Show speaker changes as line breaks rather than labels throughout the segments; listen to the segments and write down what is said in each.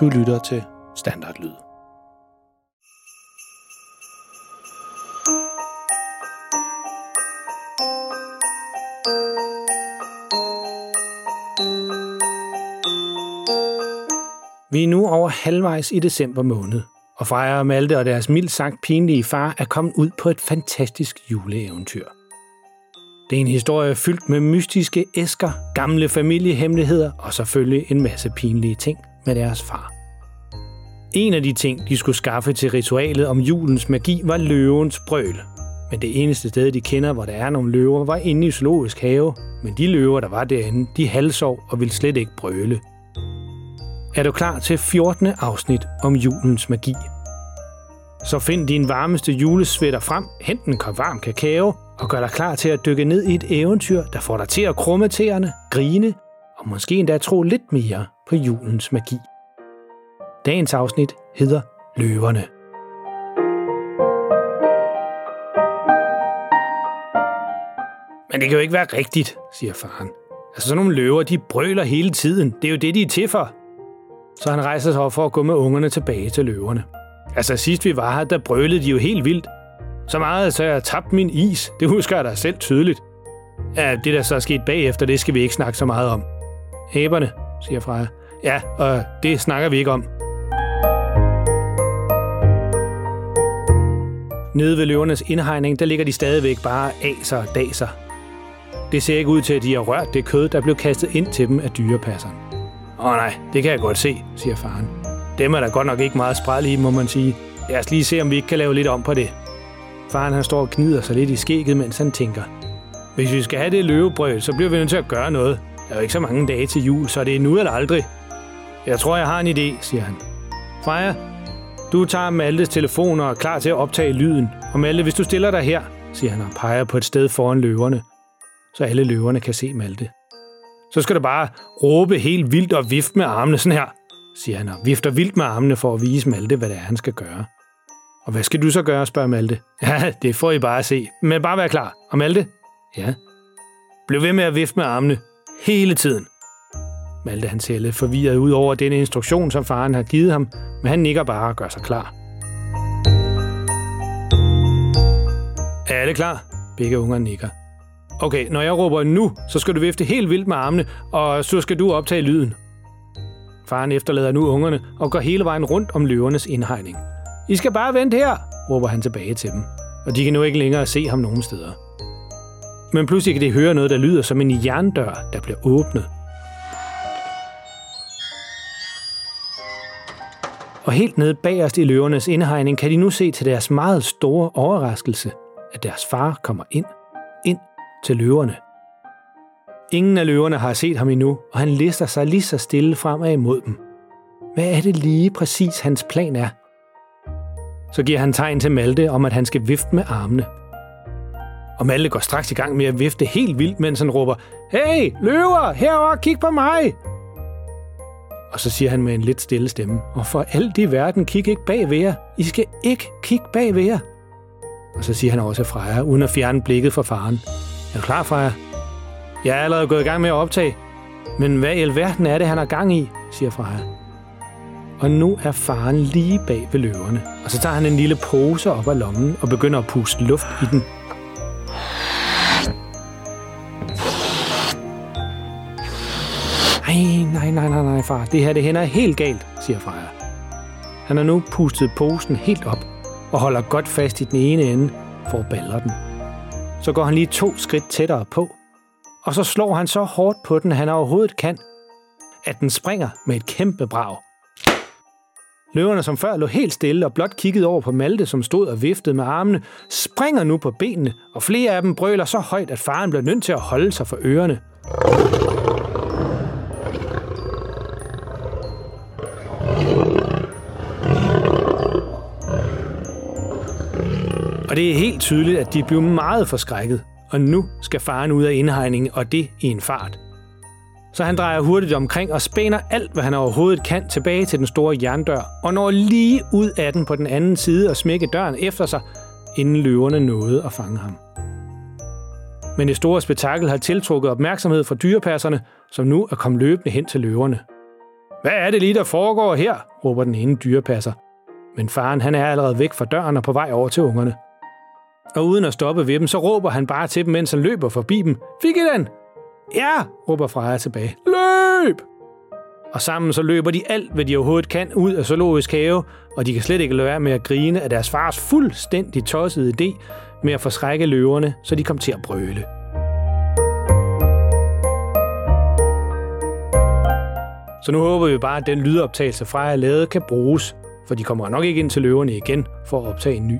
Du lytter til Standardlyd. Vi er nu over halvvejs i december måned, og Freja og Malte og deres mildt sagt pinlige far er kommet ud på et fantastisk juleeventyr. Det er en historie fyldt med mystiske æsker, gamle familiehemmeligheder og selvfølgelig en masse pinlige ting med deres far. En af de ting, de skulle skaffe til ritualet om julens magi, var løvens brøl. Men det eneste sted, de kender, hvor der er nogle løver, var inde i zoologisk have. Men de løver, der var derinde, de halsov og ville slet ikke brøle. Er du klar til 14. afsnit om julens magi? Så find din varmeste julesvætter frem, hent en kop varm kakao og gør dig klar til at dykke ned i et eventyr, der får dig til at krumme tæerne, grine og måske endda tro lidt mere på julens magi. Dagens afsnit hedder Løverne. Men det kan jo ikke være rigtigt, siger faren. Altså sådan nogle løver, de brøler hele tiden. Det er jo det, de er til for. Så han rejser sig op for at gå med ungerne tilbage til løverne. Altså sidst vi var her, der brølede de jo helt vildt. Så meget, så jeg tabte min is. Det husker jeg da selv tydeligt. Ja, det der så er sket bagefter, det skal vi ikke snakke så meget om. Æberne, siger Freja. Ja, og det snakker vi ikke om. Nede ved løvernes indhegning, der ligger de stadigvæk bare aser og daser. Det ser ikke ud til, at de har rørt det kød, der blev kastet ind til dem af dyrepasseren. Åh nej, det kan jeg godt se, siger faren. Dem er der godt nok ikke meget spræl i, må man sige. Lad os lige se, om vi ikke kan lave lidt om på det. Faren han står og gnider sig lidt i skægget, mens han tænker. Hvis vi skal have det løvebrød, så bliver vi nødt til at gøre noget. Der er jo ikke så mange dage til jul, så det er nu eller aldrig. Jeg tror, jeg har en idé, siger han. Freja, du tager Maltes telefon og er klar til at optage lyden. Og Malte, hvis du stiller dig her, siger han og peger på et sted foran løverne, så alle løverne kan se Malte. Så skal du bare råbe helt vildt og vifte med armene sådan her, siger han og vifter vildt med armene for at vise Malte, hvad det er, han skal gøre. Og hvad skal du så gøre, spørger Malte. Ja, det får I bare at se. Men bare vær klar. Og Malte? Ja. Bliv ved med at vifte med armene. Hele tiden. Malte han ser lidt forvirret ud over denne instruktion, som faren har givet ham, men han nikker bare og gør sig klar. Er alle klar? Begge unger nikker. Okay, når jeg råber nu, så skal du vifte helt vildt med armene, og så skal du optage lyden. Faren efterlader nu ungerne og går hele vejen rundt om løvernes indhegning. I skal bare vente her, råber han tilbage til dem, og de kan nu ikke længere se ham nogen steder. Men pludselig kan de høre noget, der lyder som en jerndør, der bliver åbnet. Og helt nede bagerst i løvernes indhegning kan de nu se til deres meget store overraskelse, at deres far kommer ind, ind til løverne. Ingen af løverne har set ham endnu, og han lister sig lige så stille fremad imod dem. Hvad er det lige præcis hans plan er? Så giver han tegn til Malte om, at han skal vifte med armene. Og Malte går straks i gang med at vifte helt vildt, mens han råber, Hey, løver, herover, kig på mig! Og så siger han med en lidt stille stemme, og for alt i verden, kig ikke bag ved jer. I skal ikke kigge bag ved jer. Og så siger han også fra Freja, uden at fjerne blikket fra faren. Er du klar, Freja? Jeg er allerede gået i gang med at optage. Men hvad i alverden er det, han har gang i, siger Freja. Og nu er faren lige bag ved løverne. Og så tager han en lille pose op af lommen og begynder at puste luft i den. Nej, nej, nej, nej, nej, far. Det her, det hænder helt galt, siger Freja. Han har nu pustet posen helt op og holder godt fast i den ene ende for at baller den. Så går han lige to skridt tættere på, og så slår han så hårdt på den, han overhovedet kan, at den springer med et kæmpe brag. Løverne, som før lå helt stille og blot kiggede over på Malte, som stod og viftede med armene, springer nu på benene, og flere af dem brøler så højt, at faren bliver nødt til at holde sig for ørerne. Og det er helt tydeligt, at de blev meget forskrækket, og nu skal faren ud af indhegningen, og det i en fart. Så han drejer hurtigt omkring og spænder alt, hvad han overhovedet kan, tilbage til den store jerndør, og når lige ud af den på den anden side og smækker døren efter sig, inden løverne nåede at fange ham. Men det store spektakel har tiltrukket opmærksomhed fra dyrepasserne, som nu er kommet løbende hen til løverne. Hvad er det lige, der foregår her? råber den ene dyrepasser. Men faren han er allerede væk fra døren og på vej over til ungerne. Og uden at stoppe ved dem, så råber han bare til dem, mens han løber forbi dem. Fik I den? Ja, råber Freja tilbage. Løb! Og sammen så løber de alt, hvad de overhovedet kan, ud af zoologisk have, og de kan slet ikke lade være med at grine af deres fars fuldstændig tossede idé med at forskrække løverne, så de kom til at brøle. Så nu håber vi bare, at den lydoptagelse fra jeg kan bruges, for de kommer nok ikke ind til løverne igen for at optage en ny.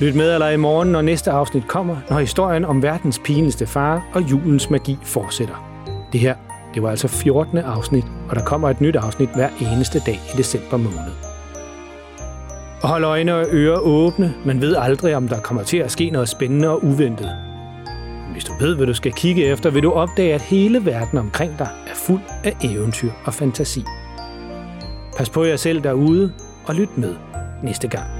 Lyt med eller i morgen, når næste afsnit kommer, når historien om verdens pinligste far og julens magi fortsætter. Det her, det var altså 14. afsnit, og der kommer et nyt afsnit hver eneste dag i december måned. Og hold øjne og ører åbne, man ved aldrig, om der kommer til at ske noget spændende og uventet. Hvis du ved, hvad du skal kigge efter, vil du opdage, at hele verden omkring dig er fuld af eventyr og fantasi. Pas på jer selv derude, og lyt med næste gang.